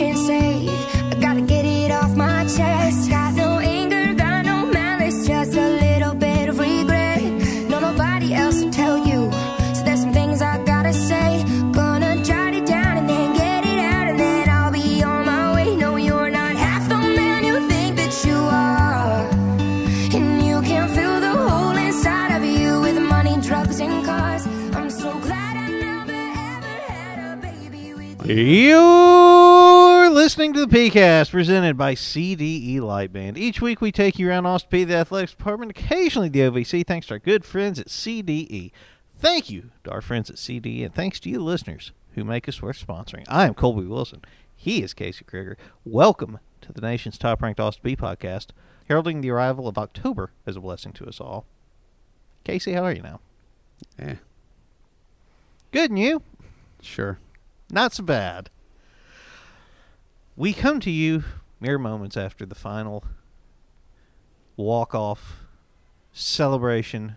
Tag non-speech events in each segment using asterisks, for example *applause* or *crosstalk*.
insane. I gotta get it off my chest. Got no anger, got no malice, just a little bit of regret. No, nobody else will tell you. So there's some things I gotta say. Gonna jot it down and then get it out, and then I'll be on my way. No, you're not half the man you think that you are. And you can fill the hole inside of you with money, drugs, and cars. I'm so glad I never ever had a baby you. You're listening to the PeayCast presented by CDE Lightband. Each week we take you around Austin Peay, the athletics department, occasionally the OVC, thanks to our good friends at CDE. Thank you to our friends at CDE, and thanks to you listeners who make us worth sponsoring. I am Colby Wilson. He is Casey Krieger. Welcome to the nation's top ranked Austin Peay podcast, heralding the arrival of October as a blessing to us all. Casey, how are you now? Eh, Good, and you? sure. Not so bad. We come to you mere moments after the final walk off celebration,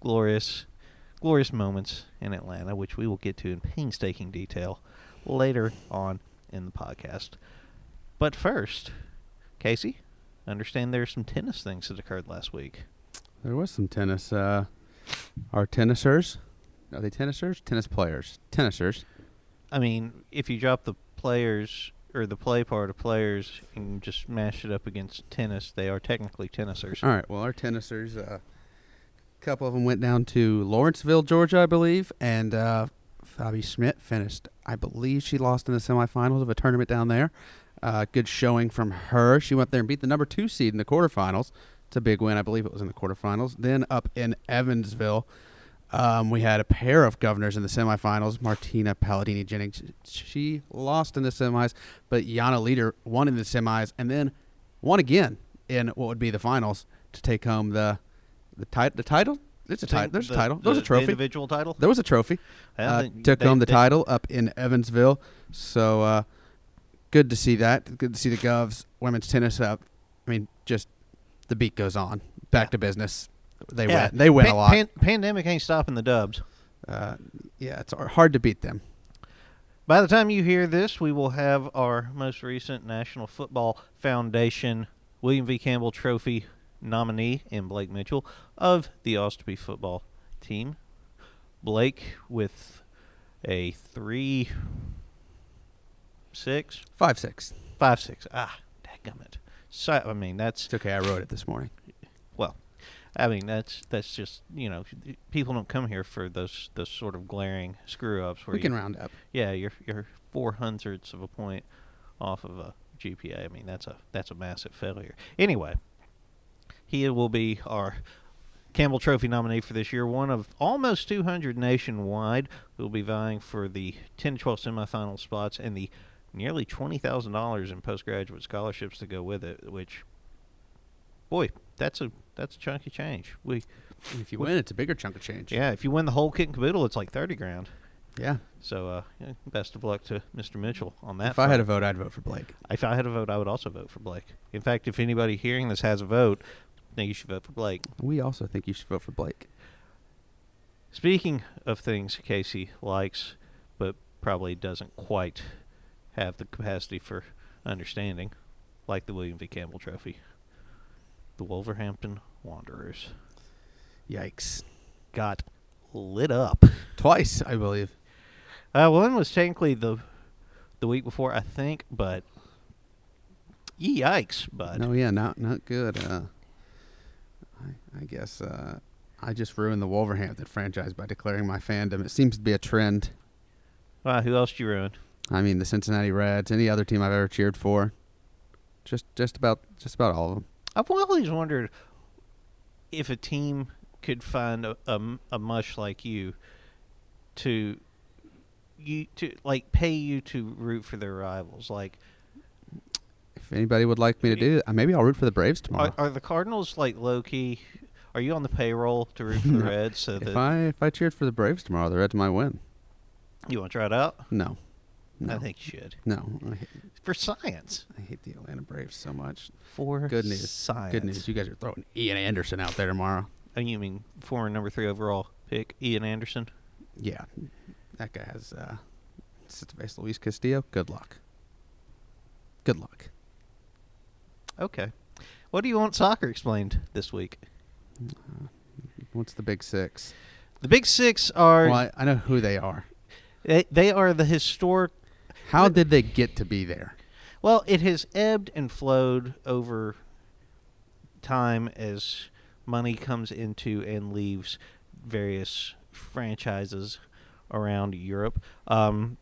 glorious, glorious moments in Atlanta, which we will get to in painstaking detail later on in the podcast. But first, Casey, I understand there's some tennis things that occurred last week. There was some tennis. Uh, our tennisers, are they tennisers? Tennis players. Tennisers. I mean, if you drop the players or the play part of players and just mash it up against tennis, they are technically tennisers. All right. Well, our tennisers. Uh, a couple of them went down to Lawrenceville, Georgia, I believe, and uh, Fabi Schmidt finished. I believe she lost in the semifinals of a tournament down there. Uh, good showing from her. She went there and beat the number two seed in the quarterfinals. It's a big win. I believe it was in the quarterfinals. Then up in Evansville, um, we had a pair of governors in the semifinals. Martina Palladini Jennings. She lost in the semis, but Yana Leader won in the semis and then won again in what would be the finals to take home the the, ti- the title. It's a title. There's The- a title. There was the- a the trophy. individual title. There was a trophy. Uh, took they- home the they- title up in Evansville. So uh, good to see that. Good to see the Govs women's tennis up. I mean, just the beat goes on. Back Yeah. to business. They Yeah, win. They win pan- a lot. pan- pandemic ain't stopping the Dubs. uh, yeah, it's hard to beat them. By the time you hear this, we will have our most recent National Football Foundation William V. Campbell Trophy nominee in Blake Mitchell of the Austin Peay football team. Blake with a three, six, Five six. five, six. Ah, dadgummit. So I mean that's It's okay. I wrote it this morning. I mean that's that's just you know people don't come here for those those sort of glaring screw ups where We can you, round up. yeah you're you're four hundredths of a point off of a GPA. I mean that's a that's a massive failure. Anyway, he will be our Campbell Trophy nominee for this year, one of almost 200 nationwide who will be vying for the 10 to 12 semifinal spots and the nearly $20,000 in postgraduate scholarships to go with it, which, boy, that's a that's a chunky change. We And if you What- win, it's a bigger chunk of change. yeah, if you win the whole kit and caboodle, it's like 30 grand. Yeah. So uh, yeah, best of luck to Mr. Mitchell on that. If I had a vote, I'd vote for Blake. if I had a vote, I would also vote for Blake. In fact, if anybody hearing this has a vote, I think you should vote for Blake. We also think you should vote for Blake. Speaking of things Casey likes, but probably doesn't quite have the capacity for understanding, like the William V. Campbell Trophy, the Wolverhampton Wanderers Yikes. got lit up. Twice, I believe. Uh, one was technically the the week before, I think, but yikes, bud. No, yeah, not not good. Uh, I, I guess uh, I just ruined the Wolverhampton franchise by declaring my fandom. It seems to be a trend. Wow, who else did you ruin? I mean, the Cincinnati Reds, any other team I've ever cheered for, just just about just about all of them. I've always wondered if a team could find a a mush like you to you to like pay you to root for their rivals. Like, If anybody would like me to do it, maybe I'll root for the Braves tomorrow. are, are the Cardinals like low key? Are you on the payroll to root for the *laughs* Reds? So if that I if I cheered for the Braves tomorrow, the Reds might win. you want to try it out? No, no, I think you should no. I hate, for science. I hate the Atlanta Braves so much. For Good news. Science. Good news. You guys are throwing Ian Anderson out there tomorrow. Oh, you mean former number three overall pick Ian Anderson? Yeah, that guy has uh, Cerveza Luis Castillo. Good luck. good luck. Okay. What do you want soccer explained this week? What's the big six? The Big Six are Well, I, I know who they are. they, they are the historic. How did they get to be there? Well, it has ebbed and flowed over time as money comes into and leaves various franchises around Europe. Um,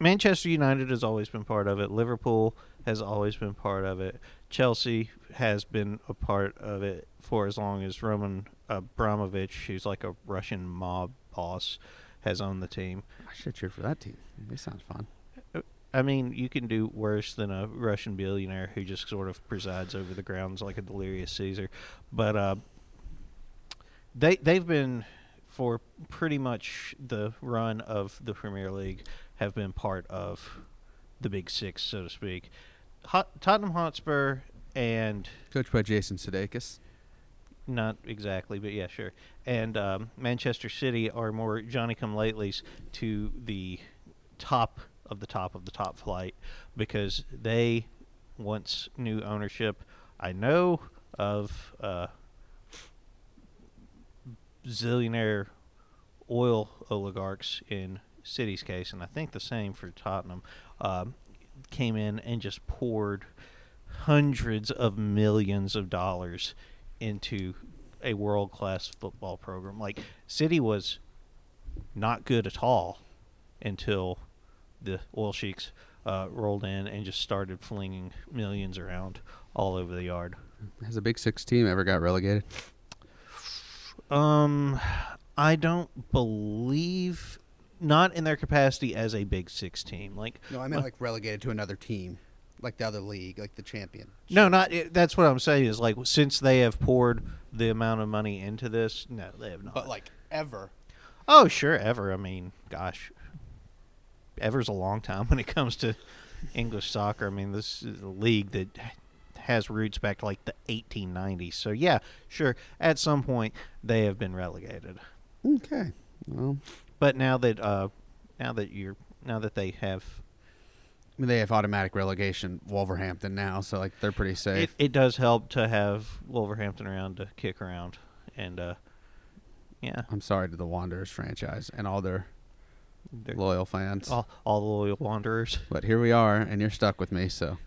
Manchester United has always been part of it. Liverpool has always been part of it. Chelsea has been a part of it for as long as Roman Abramovich, who's like a Russian mob boss, has owned the team. I should cheer for that team. This sounds fun. I mean, you can do worse than a Russian billionaire who just sort of presides over the grounds like a delirious Caesar. But uh, they they've been for pretty much the run of the Premier League have been part of the Big Six, so to speak. Hot, Tottenham Hotspur and Coached by Jason Sudeikis. not exactly, but yeah, sure. And um, Manchester City are more Johnny come latelys to the top of the top of the top flight because they once new ownership. I know of uh, zillionaire oil oligarchs in City's case, and I think the same for Tottenham. Um, came in and just poured hundreds of millions of dollars into a world class football program. Like City was not good at all until the oil sheiks uh, rolled in and just started flinging millions around all over the yard. Has a Big Six team ever got relegated? Um, I don't believe not in their capacity as a Big Six team. Like No, I meant, like relegated to another team, like the other league, like the champion. no, not it, that's what I'm saying is like since they have poured the amount of money into this, no, they have not. But like ever. Oh, sure, ever. I mean, gosh, ever's a long time when it comes to English soccer. I mean, this is a league that has roots back to like the 1890s. So yeah, sure, at some point they have been relegated. Okay. Well, But now that uh, now that you're now that they have, I mean, they have automatic relegation. Wolverhampton now, so like they're pretty it, safe. it does help to have Wolverhampton around to kick around, and uh, yeah, I'm sorry to the Wanderers franchise and all their they're loyal fans, all, all the loyal wanderers. *laughs* but here we are, and you're stuck with me. So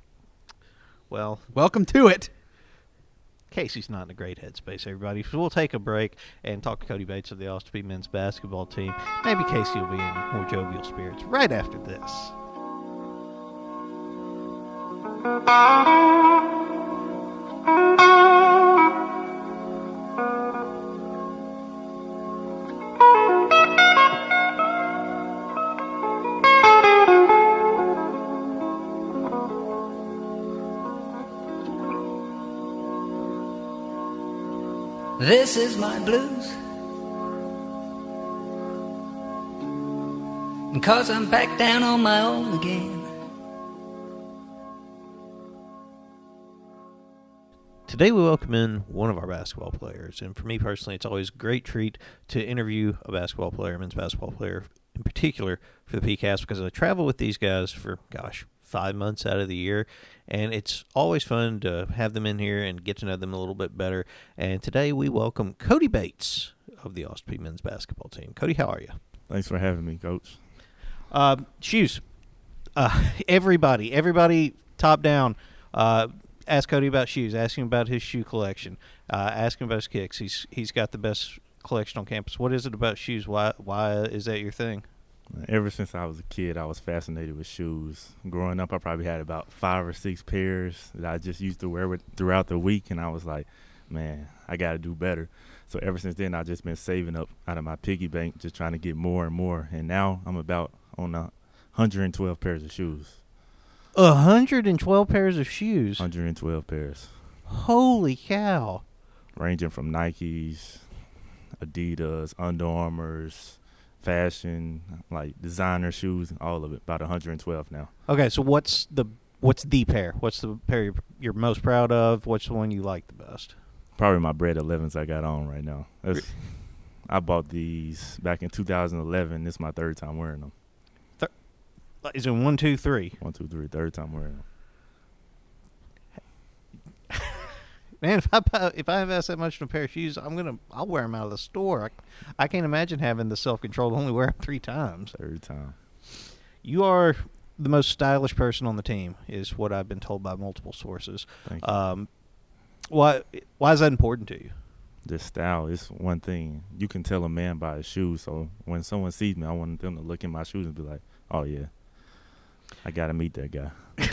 Well, welcome to it. Casey's not in a great headspace, everybody. So we'll take a break and talk to Codey Bates of the Austin men's basketball team. Maybe Casey will be in more jovial spirits right after this. This is my blues. Cause I'm back down on my own again. Today we welcome in one of our basketball players, and for me personally, it's always a great treat to interview a basketball player, a men's basketball player in particular, for the PeayCast because I travel with these guys for gosh five months out of the year, and it's always fun to have them in here and get to know them a little bit better. And today we welcome Codey Bates of the Austin men's basketball team. Codey, how are you? Thanks for having me, Coach. Um, shoes. Uh, *laughs* everybody, everybody, top down. Uh, ask Codey about shoes. Ask him about his shoe collection. Uh, ask him about his kicks. He's he's got the best collection on campus. What is it about shoes? Why why is that your thing? Ever since I was a kid, I was fascinated with shoes. Growing up, I probably had about five or six pairs that I just used to wear with, throughout the week, and I was like, man, I got to do better. So ever since then, I've just been saving up out of my piggy bank, just trying to get more and more. And now I'm about on a 112 pairs of shoes. A hundred and twelve pairs of shoes. 112 pairs, Holy cow! ranging from Nikes, Adidas, Under Armours, fashion, like designer shoes, all of it. About 112 now. Okay, so what's the what's the pair? What's the pair you're, you're most proud of? What's the one you like the best? Probably my bread 11s I got on right now. That's, I bought these back in 2011. This is my third time wearing them. Is it one, two, three? One, two, three, third time around. *laughs* Man, if I buy, if I invest that much in a pair of shoes, I'm gonna I'll wear them out of the store. I, I can't imagine having the self control to only wear them three times. Third time. You are the most stylish person on the team, is what I've been told by multiple sources. Thank you. Um, why why is that important to you? the style is one thing. You can tell a man by his shoes. So when someone sees me, I want them to look in my shoes and be like, "Oh yeah, I gotta meet that guy." *laughs*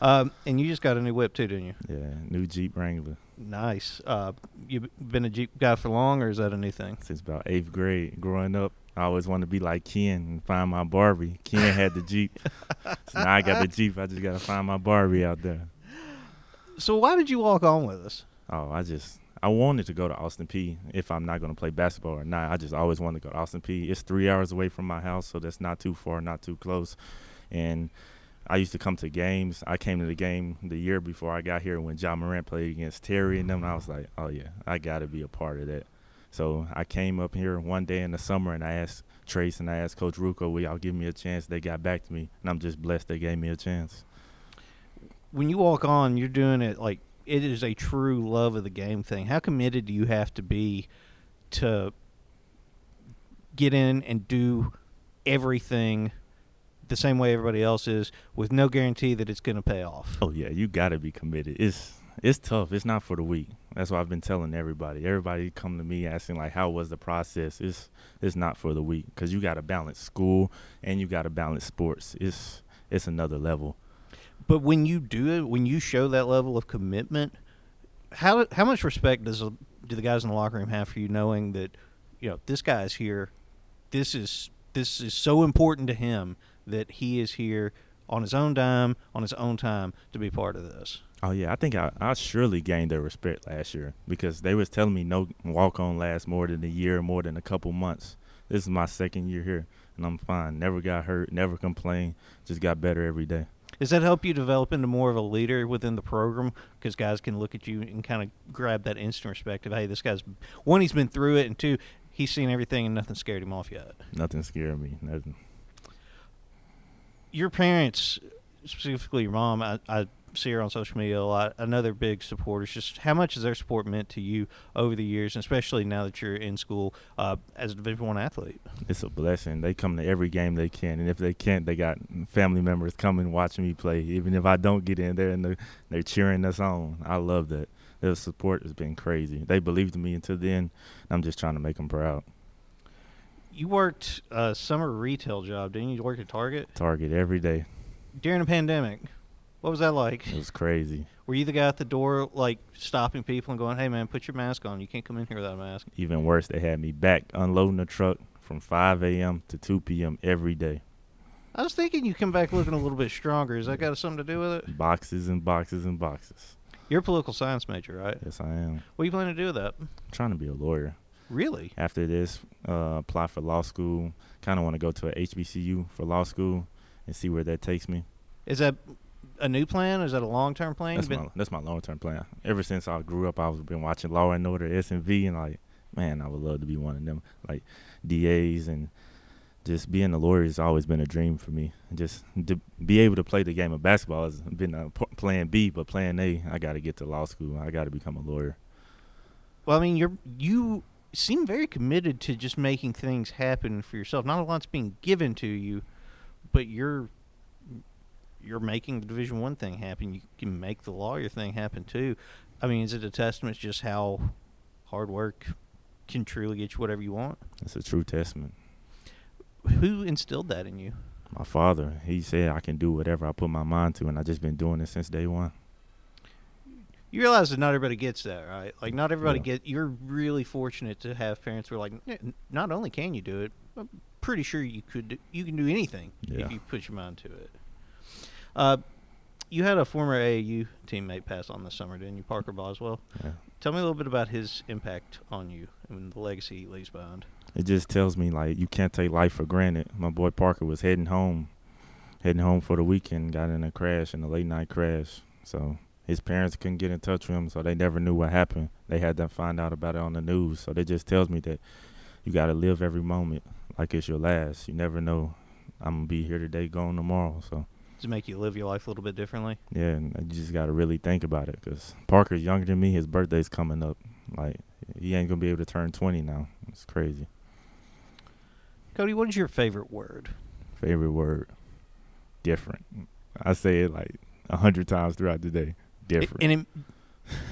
Um, and you just got a new whip too, didn't you? Yeah, new Jeep Wrangler Nice. Uh, you been a Jeep guy for long, or is that a new thing? since about eighth grade. Growing up, I always wanted to be like Ken and find my Barbie. Ken had the Jeep, so now I got the Jeep. I just gotta find my Barbie out there. So why did you walk on with us? Oh, I just I wanted to go to Austin Peay if I'm not gonna play basketball or not. I just always wanted to go to Austin Peay. It's three hours away from my house, so that's not too far, not too close. And I used to come to games. I came to the game the year before I got here when Ja Morant played against Terry and them. And I was like, oh yeah, I got to be a part of that. So I came up here one day in the summer and I asked Trace and I asked Coach Rucco, will y'all give me a chance? They got back to me, and I'm just blessed they gave me a chance. When you walk on, you're doing it like it is a true love of the game thing. How committed do you have to be to get in and do everything the same way everybody else is, with no guarantee that it's going to pay off? Oh yeah, you got to be committed. It's it's tough. It's not for the weak. That's what I've been telling everybody. Everybody come to me asking like, "How was the process?" It's it's not for the weak because you got to balance school and you got to balance sports. It's it's another level. But when you do it, when you show that level of commitment, how how much respect does do the guys in the locker room have for you, knowing that you know this guy's here, this is this is so important to him that he is here on his own dime, on his own time to be part of this. Oh yeah, I think I, I surely gained their respect last year because they was telling me no walk on lasts more than a year, more than a couple months. This is my second year here, and I'm fine. Never got hurt, never complained. Just got better every day. Does that help you develop into more of a leader within the program? Because guys can look at you and kind of grab that instant respect of, hey, this guy's one, he's been through it, and two, he's seen everything and nothing scared him off yet. Nothing scared me. Nothing. Your parents, specifically your mom, I, I see her on social media a lot. They're big supporters. Just how much has their support meant to you over the years, and especially now that you're in school uh, as a Division One athlete? It's a blessing. They come to every game they can, and if they can't, they got family members coming watching me play. Even if I don't get in there, and they're, they're cheering us on. I love that. Their support has been crazy. They believed in me until then. I'm just trying to make them proud. You worked a summer retail job, didn't you? You worked at Target Target every day. during the pandemic. What was that like? It was crazy. Were you the guy at the door, like stopping people and going, "Hey, man, put your mask on. You can't come in here without a mask." Even worse, they had me back unloading the truck from 5 a.m. to 2 p.m. every day. I was thinking you come back looking a little bit stronger. Is that got something to do with it? Boxes and boxes and boxes. You're a political science major, right? Yes, I am. What are you planning to do with that? I'm trying to be a lawyer. Really? After this, uh, apply for law school. Kind of want to go to a HBCU for law school and see where that takes me. Is that a new plan? Or is that a long term plan? That's my that's my long term plan. Ever since I grew up, I've been watching Law and Order, S and V, and like, man, I would love to be one of them. Like DAs and just being a lawyer has always been a dream for me. Just to be able to play the game of basketball has been a p- plan B, but plan A, I got to get to law school. I got to become a lawyer. Well, I mean, you're you seem very committed to just making things happen for yourself. Not a lot's being given to you, but you're you're making the Division One thing happen. You can make the lawyer thing happen too. I mean, is it a testament to just how hard work can truly get you whatever you want? It's a true testament. Who instilled that in you? My father, he said I can do whatever I put my mind to, and I've just been doing it since day one. You realize that not everybody gets that, right? Like, not everybody Yeah. get. You're really fortunate to have parents who are like, not only can you do it, I'm pretty sure you could. Do, you can do anything Yeah. if you put your mind to it. Uh, you had a former AAU teammate pass on this summer, didn't you, Parker Boswell? Yeah. Tell me a little bit about his impact on you and the legacy he leaves behind. it just tells me like you can't take life for granted. My boy Parker was heading home, heading home for the weekend, got in a crash, in a late night crash. So his parents couldn't get in touch with him, so they never knew what happened. They had to find out about it on the news. So that just tells me that you got to live every moment like it's your last. You never know I'm gonna be here today, going tomorrow. So Does it make you live your life a little bit differently? yeah, and you just gotta really think about it because Parker's younger than me. His birthday's coming up. Like he ain't gonna be able to turn 20 now. It's crazy. Codey, what is your favorite word? Favorite word? Different. I say it like a hundred times throughout the day. Different. And it,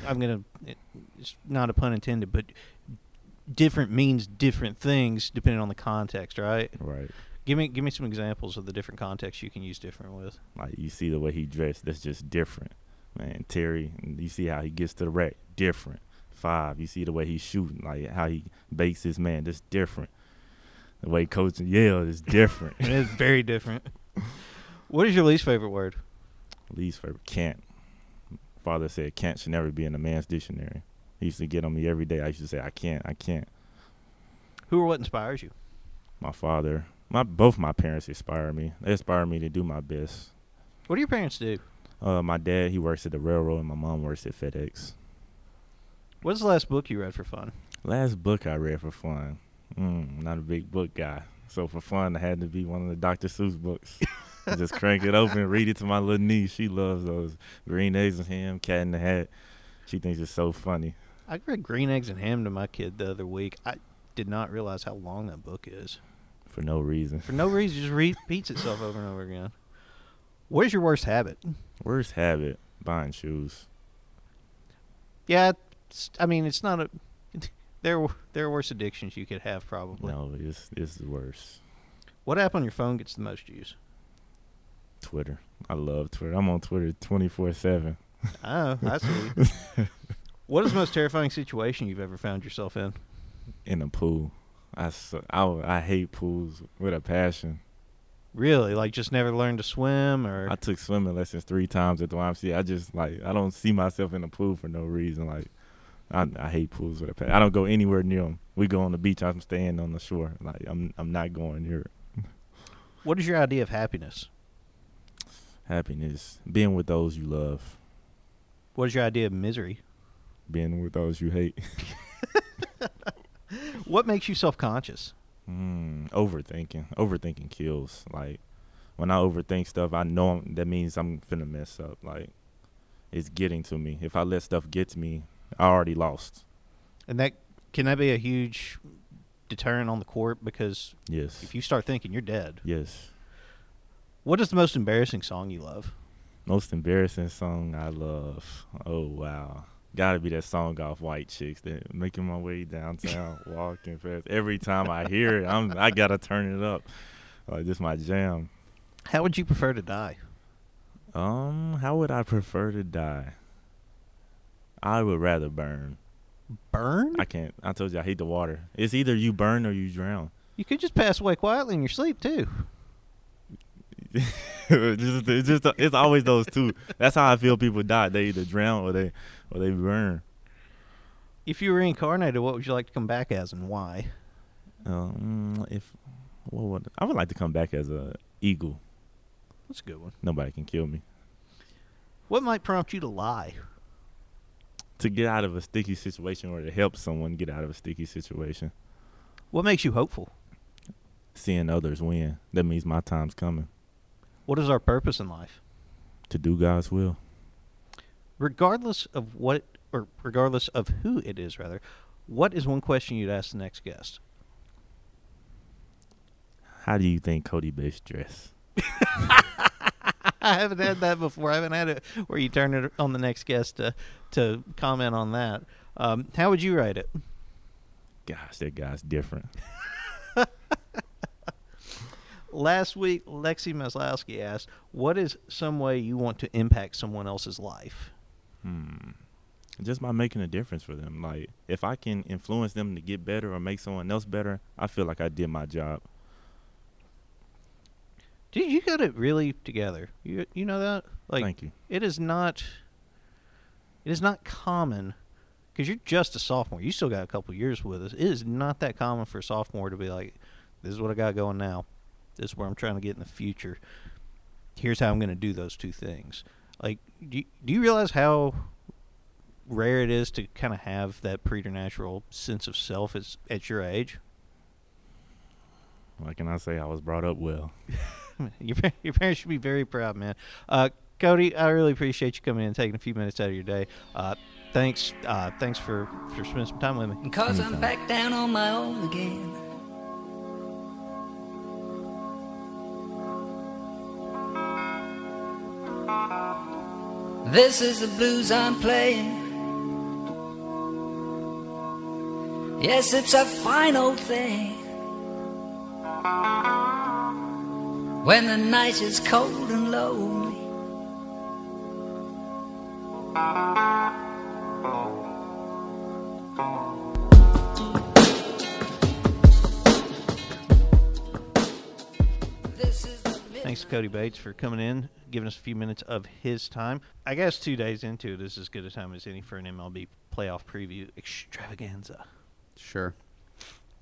I'm gonna. It, it's not a pun intended, but different means different things depending on the context, right? right. Give me give me some examples of the different contexts you can use different with. Like you see the way he dressed, that's just different. Man, Terry, you see how he gets to the rack, different. Five, you see the way he's shooting, like how he bakes his man, that's different. The way coaching Yale is different. *laughs* It is very different. What is your least favorite word? Least favorite, can't. Father said can't should never be in a man's dictionary. He used to get on me every day. I used to say I can't, I can't. Who or what inspires you? My father, my both my parents inspire me. They inspire me to do my best. What do your parents do? Uh, my dad, he works at the railroad, and my mom works at FedEx. What's the last book you read for fun? Last book I read for fun. Mm, not a big book guy. So for fun, I had to be one of the Dr. Seuss books. Just crank it open, read it to my little niece. She loves those green eggs and ham, cat in the hat. She thinks it's so funny. I read Green Eggs and Ham to my kid the other week. I did not realize how long that book is. For no reason. For no reason, it just repeats itself over and over again. What is your worst habit? Worst habit: buying shoes. Yeah, I mean it's not a. There, there are worse addictions you could have probably. No, it's it's worse. What app on your phone gets the most use? Twitter. I love Twitter. I'm on Twitter 24 seven. Oh, I see. *laughs* what is the most terrifying situation you've ever found yourself in? In a pool. I, I, I hate pools with a passion. Really, like just never learned to swim, or I took swimming lessons three times at the YMCA. I just like I don't see myself in a pool for no reason. Like I, I hate pools with a passion. I don't go anywhere near them. We go on the beach. I'm staying on the shore. Like I'm I'm not going near it. what is your idea of happiness? Happiness, being with those you love, What is your idea of misery? being with those you hate. *laughs* What makes you self-conscious? Mm, overthinking. Overthinking kills. Like when I overthink stuff, I know I'm- that means I'm finna mess up. Like it's getting to me. If I let stuff get to me, I already lost. And that can that be a huge deterrent on the court because Yes. if you start thinking you're dead. yes. What is the most embarrassing song you love? Most embarrassing song I love. Oh wow. Gotta be that song off White Chicks that making my way downtown, *laughs* walking fast. Every time I hear it, I'm I gotta turn it up. Like this my jam. How would you prefer to die? Um, how would I prefer to die? I would rather burn. Burn? I can't. I told you I hate the water. It's either you burn or you drown. You could just pass away quietly in your sleep too. it's *laughs* just, it's just it's always those two. That's how I feel people die. They either drown or they or they burn. If you were reincarnated, what would you like to come back as and why? Um, if what would I would like to come back as a eagle. That's a good one. Nobody can kill me. What might prompt you to lie? To get out of a sticky situation or to help someone get out of a sticky situation. What makes you hopeful? Seeing others win. That means my time's coming. What is our purpose in life? To do God's will. Regardless of what, or regardless of who it is, rather, what is one question you'd ask the next guest? How do you think Codey Bates dress? *laughs* *laughs* I haven't had that before. I haven't had it where you turn it on the next guest to to comment on that. Um, how would you write it? Gosh, that guy's different. *laughs* Last week, Lexi Maslowski asked, "What is some way you want to impact someone else's life?" Hmm. Just by making a difference for them. Like, if I can influence them to get better or make someone else better, I feel like I did my job. Dude, you got it really together. You you know that? Like Thank you. it is not it is not common because you're just a sophomore. You still got a couple years with us. It is not that common for a sophomore to be like, "This is what I got going now. This is where I'm trying to get in the future. Here's how I'm going to do those two things." Like, do you, do you realize how rare it is to kind of have that preternatural sense of self as, at your age? What can I say? I was brought up well. *laughs* *laughs* your, your parents should be very proud, man. Uh, Codey, I really appreciate you coming in and taking a few minutes out of your day. Uh, thanks, uh, thanks for, for spending some time with me. Cause I'm back down on my own again. This is the blues I'm playing. Yes, it's a fine old thing. When the night is cold and lonely. This is the Thanks to Codey Bates for coming in, giving us a few minutes of his time. I guess two days into it is as good a time as any for an MLB playoff preview extravaganza. Sure.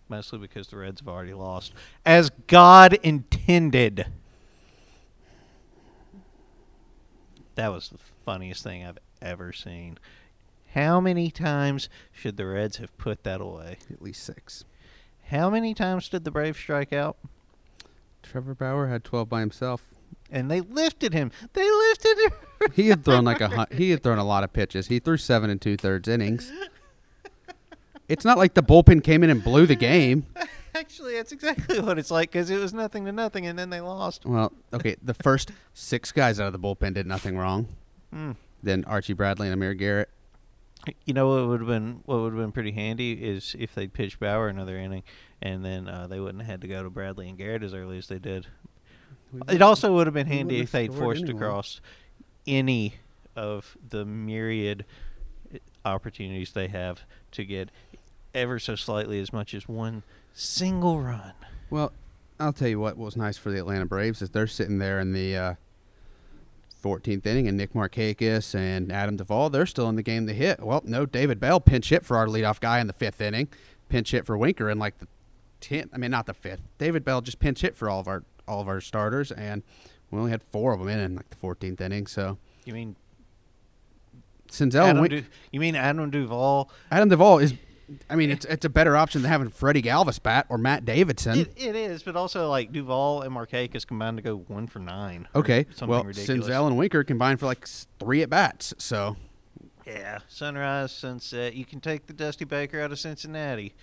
Mostly because the Reds have already lost, as God intended. That was the funniest thing I've ever seen. How many times should the Reds have put that away? At least six. How many times did the Braves strike out? Trevor Bauer had 12 by himself. And they lifted him. They lifted him. He had thrown like a *laughs* he had thrown a lot of pitches. He threw seven and two thirds innings. It's not like the bullpen came in and blew the game. *laughs* Actually, that's exactly what it's like because it was nothing to nothing, and then they lost. Well, okay, the first six guys out of the bullpen did nothing wrong. Hmm. Then Archie Bradley and Amir Garrett. You know what would have been what would have been pretty handy is if they'd pitched Bauer another inning, and then uh, they wouldn't have had to go to Bradley and Garrett as early as they did. It also would have been handy wouldn't if they'd forced anyway. across any of the myriad uh, opportunities they have to get ever so slightly as much as one single run. Well, I'll tell you what was nice for the Atlanta Braves is they're sitting there in the uh, 14th inning, and Nick Markakis and Adam Duvall, they're still in the game to hit. Well, no, David Bell pinch hit for our leadoff guy in the fifth inning, pinch hit for Winker in like the 10th. I mean, not the fifth. David Bell just pinch hit for all of our all of our starters, and we only had four of them in in like the 14th inning. So You mean Senzel, Adam? Du- you mean Adam Duvall? Adam Duvall is. I mean, it's it's a better option than having Freddie Galvis bat or Matt Davidson. It, it is, but also like Duvall and Markakis combined to go one for nine. Okay, something well, ridiculous. Senzel and Winker combined for like three at bats. So Yeah, sunrise, sunset. You can take the Dusty Baker out of Cincinnati.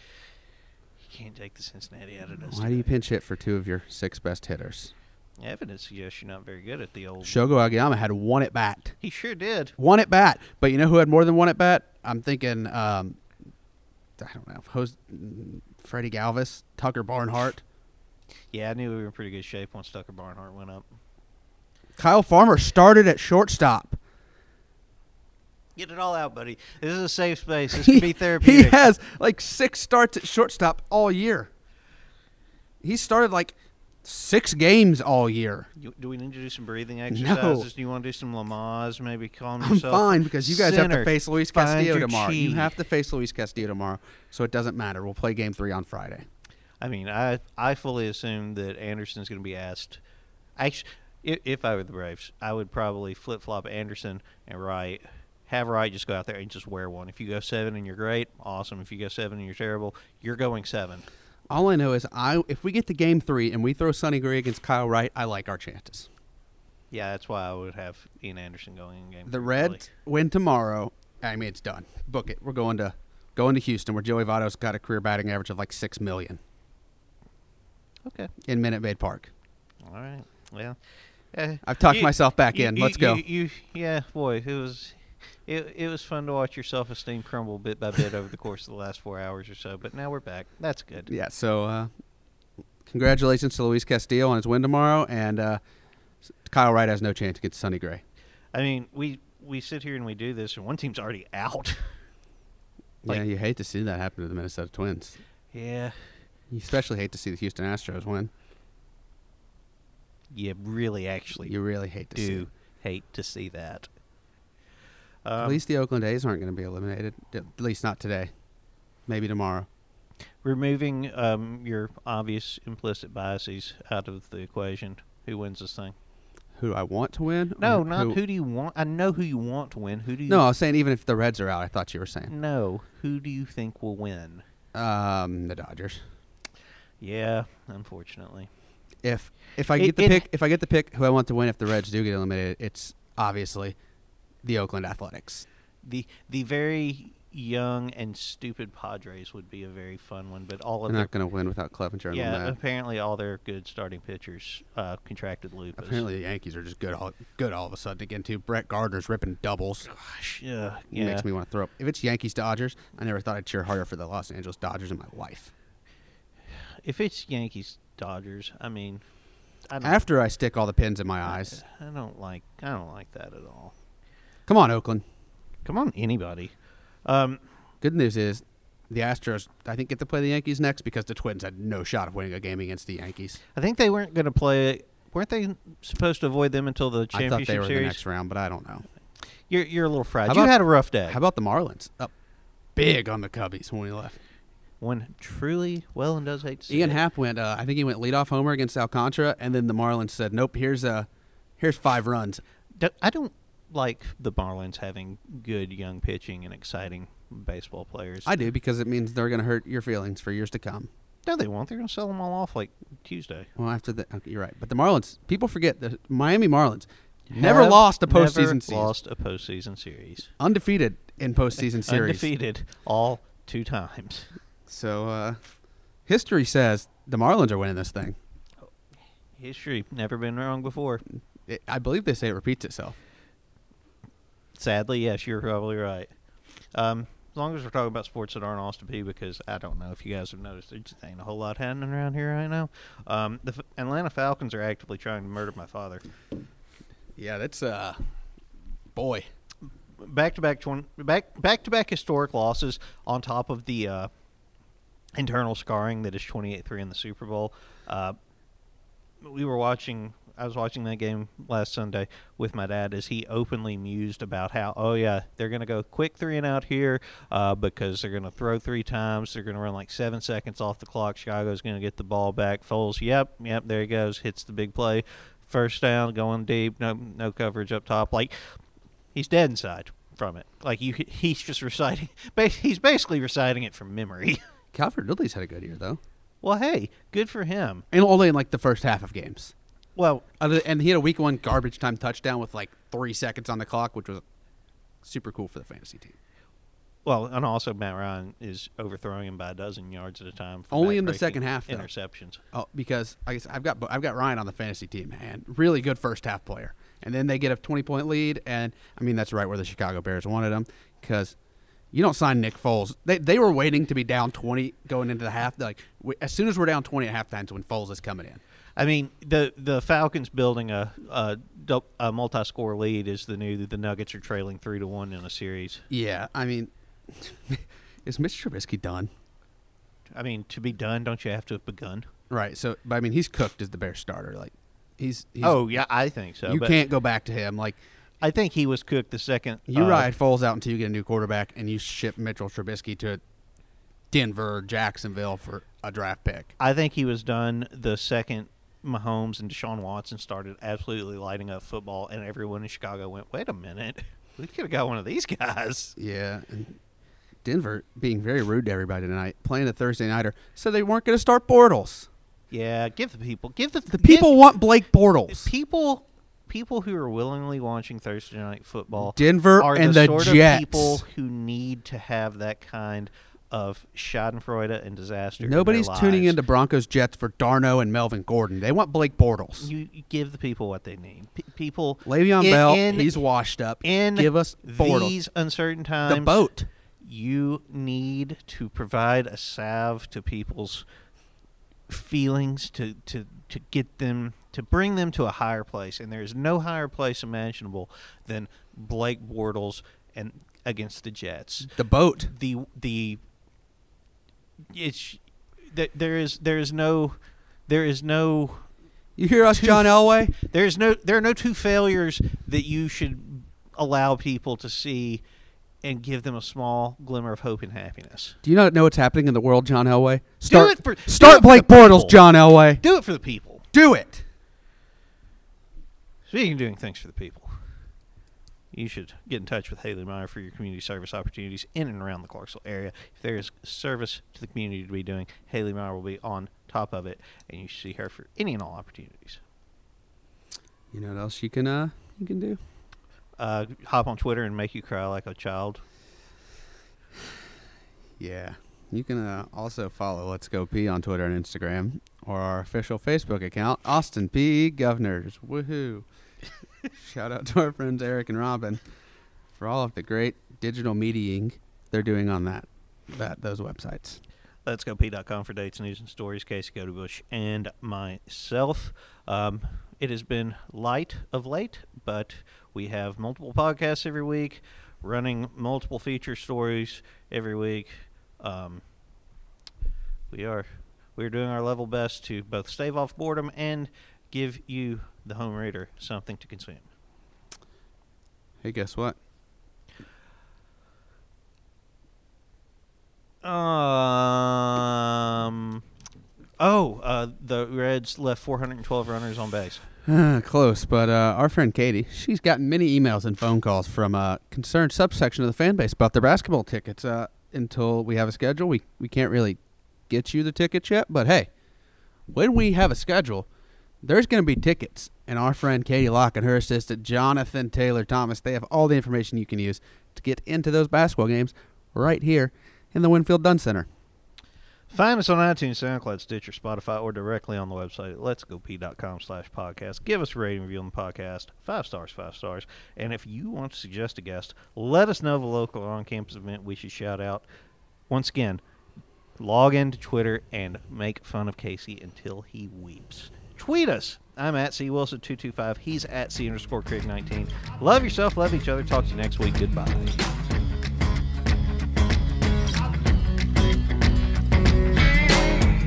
You can't take the Cincinnati out of Dusty. why do you pinch hit for two of your six best hitters? Evidence suggests you're not very good at the old. Shogo Akiyama had one at bat, He sure did. one at bat. But you know who had more than one at bat? I'm thinking, um, I don't know, Jose, Freddie Galvis, Tucker Barnhart, Yeah, I knew we were in pretty good shape once Tucker Barnhart went up. Kyle Farmer started at shortstop. Get it all out, buddy. This is a safe space. This *laughs* can be therapeutic. he has like six starts at shortstop all year. He started like six games all year. You, do we need to do some breathing exercises? Do you want to do some Lamaze? Maybe calm I'm yourself. fine because you guys have Center. to face Luis Castillo tomorrow. You have to face Luis Castillo tomorrow, so it doesn't matter. We'll play game three on Friday. I mean, I I fully assume that Anderson's going to be asked. Actually, if, if I were the Braves, I would probably flip flop Anderson and Wright. Have Wright just go out there and just wear one. If you go seven and you're great, awesome. If you go seven and you're terrible, you're going seven. All I know is I if we get to game three and we throw Sonny Gray against Kyle Wright, I like our chances. Yeah, that's why I would have Ian Anderson going in game. The three, Reds win tomorrow. I mean, it's done. Book it. We're going to going to Houston, where Joey Votto's got a career batting average of like six million. Okay. in Minute Maid Park. All right. Well, uh, I've talked you- myself back you- in. Let's go. You, you, yeah, boy, it was. It, it was fun to watch your self esteem crumble bit by bit over the course of the last four hours or so, but now we're back. That's good. Yeah. So, uh, congratulations to Luis Castillo on his win tomorrow, and uh, Kyle Wright has no chance against Sonny Gray. I mean, we we sit here and we do this, and one team's already out. *laughs* yeah, you hate to see that happen to the Minnesota Twins. yeah, You especially hate to see the Houston Astros win. you really actually You really hate to do it. hate to see that. At Um, least the Oakland A's aren't going to be eliminated. At least not today. Maybe tomorrow. removing um, your obvious implicit biases out of the equation, who wins this thing? Who do I want to win? No, not who, do you want. I know who you want to win. Who do you? No, I was saying even if the Reds are out, I thought you were saying. no. Who do you think will win? Um, the Dodgers. Yeah, unfortunately. If if I It- get the pick, if I get the pick, who I want to win if the Reds do get eliminated, it's obviously the Oakland Athletics. The the very young and stupid Padres would be a very fun one, but all of They're not going to win without Clevinger yeah, apparently all their good starting pitchers uh, contracted lupus. Apparently, the Yankees are just good all good all of a sudden again too. Brett Gardner's ripping doubles. Gosh, yeah, It yeah. makes me want to throw up. If it's Yankees Dodgers, I never thought I'd cheer harder for the Los Angeles Dodgers in my life. If it's Yankees Dodgers, I mean, I don't, After I stick all the pins in my eyes, I don't like I don't like that at all. Come on, Oakland. Come on, anybody. Um, Good news is the Astros, I think, get to play the Yankees next because the Twins had no shot of winning a game against the Yankees. I think they weren't going to play. Weren't they supposed to avoid them until the I thought they were in the next round, but I don't know. You're you're a little fried. How you about- had a rough day. How about the Marlins? Up big on the Cubbies when we left. One truly well and does hate to see Ian it. Happ went. Uh, I think he went leadoff homer against Alcantara, and then the Marlins said, "Nope, here's uh, here's five runs." I don't like the Marlins having good young pitching and exciting baseball players. I do because it means they're going to hurt your feelings for years to come. no, they won't. They're going to sell them all off like Tuesday. Well, after that, okay, you're right. But the Marlins, people forget the Miami Marlins never Have lost a postseason series, Lost a postseason series. undefeated in postseason *laughs* series. Undefeated all two times. So uh, history says the Marlins are winning this thing. History never been wrong before. It, I believe they say it repeats itself. Sadly, yes, you're probably right. Um, as long as we're talking about sports that aren't Austin Peay, because I don't know if you guys have noticed, there just ain't a whole lot happening around here right now. Um, the F- Atlanta Falcons are actively trying to murder my father. Yeah, that's uh, boy. Back to back twenty back back to back historic losses on top of the uh, internal scarring that is twenty eight three in the Super Bowl. Uh, we were watching. I was watching that game last Sunday with my dad as he openly mused about how, oh yeah, they're going to go quick three and out here uh, because they're going to throw three times. They're going to run like seven seconds off the clock. Chicago's going to get the ball back. Foles, yep, yep, there he goes, hits the big play, first down, going deep, no no coverage up top. Like he's dead inside from it. Like you, he's just reciting. *laughs* He's basically reciting it from memory. *laughs* Calvin Ridley's had a good year though, well, hey, good for him. and only in like the first half of games. Well, Other, and he had a week one garbage time touchdown with like three seconds on the clock, which was super cool for the fantasy team. Well, and also Matt Ryan is overthrowing him by a dozen yards at a time. for Only in the second half, though. Interceptions. Oh, because I guess I've got I've got Ryan on the fantasy team, and really good first half player. And then they get a twenty point lead, and I mean that's right where the Chicago Bears wanted him because you don't sign Nick Foles. They they were waiting to be down twenty going into the half. They're like we, as soon as we're down twenty at halftime, is when Foles is coming in. I mean, the the Falcons building a a, a multi-score lead is the new. That the Nuggets are trailing three to one in a series. Yeah, I mean, *laughs* is Mitch Trubisky done? I mean, to be done, don't you have to have begun? Right. So, but I mean, he's cooked as the Bears starter. Like he's, he's oh yeah, I think so. you can't go back to him. Like I think he was cooked the second. You uh, ride Foles out until you get a new quarterback, and you ship Mitchell Trubisky to Denver, Jacksonville for a draft pick. I think he was done the second Mahomes and Deshaun Watson started absolutely lighting up football, and everyone in Chicago went, "Wait a minute, *laughs* we could have got one of these guys." Yeah, and Denver being very rude to everybody tonight, playing a Thursday nighter, said they weren't going to start Bortles. Yeah, give the people, give the The people want Blake Bortles. people people who are willingly watching Thursday night football Denver are and the, the sort Jets. of people who need to have that kind of Schadenfreude and disaster. in Nobody's tuning lives. into Broncos Jets for Darno and Melvin Gordon. They want Blake Bortles. You, you give the people what they need. P- people Le'Veon in- Bell, in- he's washed up. in Give us Bortles. these uncertain times. the boat. You need to provide a salve to people's feelings to, to, to get them to bring them to a higher place, and there is no higher place imaginable than Blake Bortles and against the Jets. The boat. The the it's th- there is there is no there is no You hear us, Two- John Elway? there's no there are no two failures that you should allow people to see and give them a small glimmer of hope and happiness. Do you not know what's happening in the world, John Elway? Start, it for- start Blake Bortles. John Elway. Do it for the people. Do it. Speaking of doing things for the people, you should get in touch with Haley Meyer for your community service opportunities in and around the Clarksville area. If there is service to the community to be doing, Haley Meyer will be on top of it, and you should see her for any and all opportunities. You know what else you can uh you can do? Uh, hop on Twitter and make you cry like a child. *sighs* Yeah. You can uh, also follow Let's Go Peay on Twitter and Instagram or our official Facebook account, Austin Peay Governors. Woohoo. Shout out to our friends Eric and Robin for all of the great digital mediating they're doing on that that those websites. Let's go Peay.com for dates, news, and stories. Casey Cody Bush and myself. Um, it has been light of late, but we have multiple podcasts every week, running multiple feature stories every week. Um, we are we are doing our level best to both stave off boredom and give you, the home raider something to consume. Hey, guess what? Um. Oh, uh, the Reds left 412 runners on base. *sighs* Close, but uh, our friend Katie, she's gotten many emails and phone calls from a concerned subsection of the fan base about their basketball tickets. Uh, until we have a schedule, we we can't really get you the tickets yet. But hey, when we have a schedule, there's going to be tickets. And our friend Katie Locke and her assistant Jonathan Taylor Thomas, they have all the information you can use to get into those basketball games right here in the Winfield Dunn Center. Find us on iTunes, SoundCloud, Stitcher, Spotify, or directly on the website at letsgopeay.com slash podcast. Give us a rating review on the podcast. Five stars, five stars. And if you want to suggest a guest, let us know a local on-campus event we should shout out. Once again, log into Twitter and make fun of Casey until he weeps. Tweet us. I'm at C Wilson225. He's at C underscore Craig19. Love yourself, love each other. Talk to you next week. Goodbye.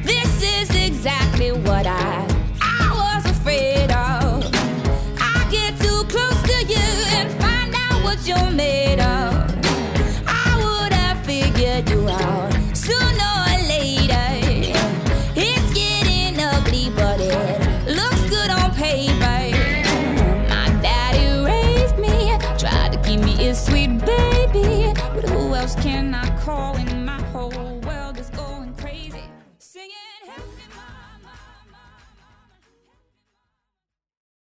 This is exactly what I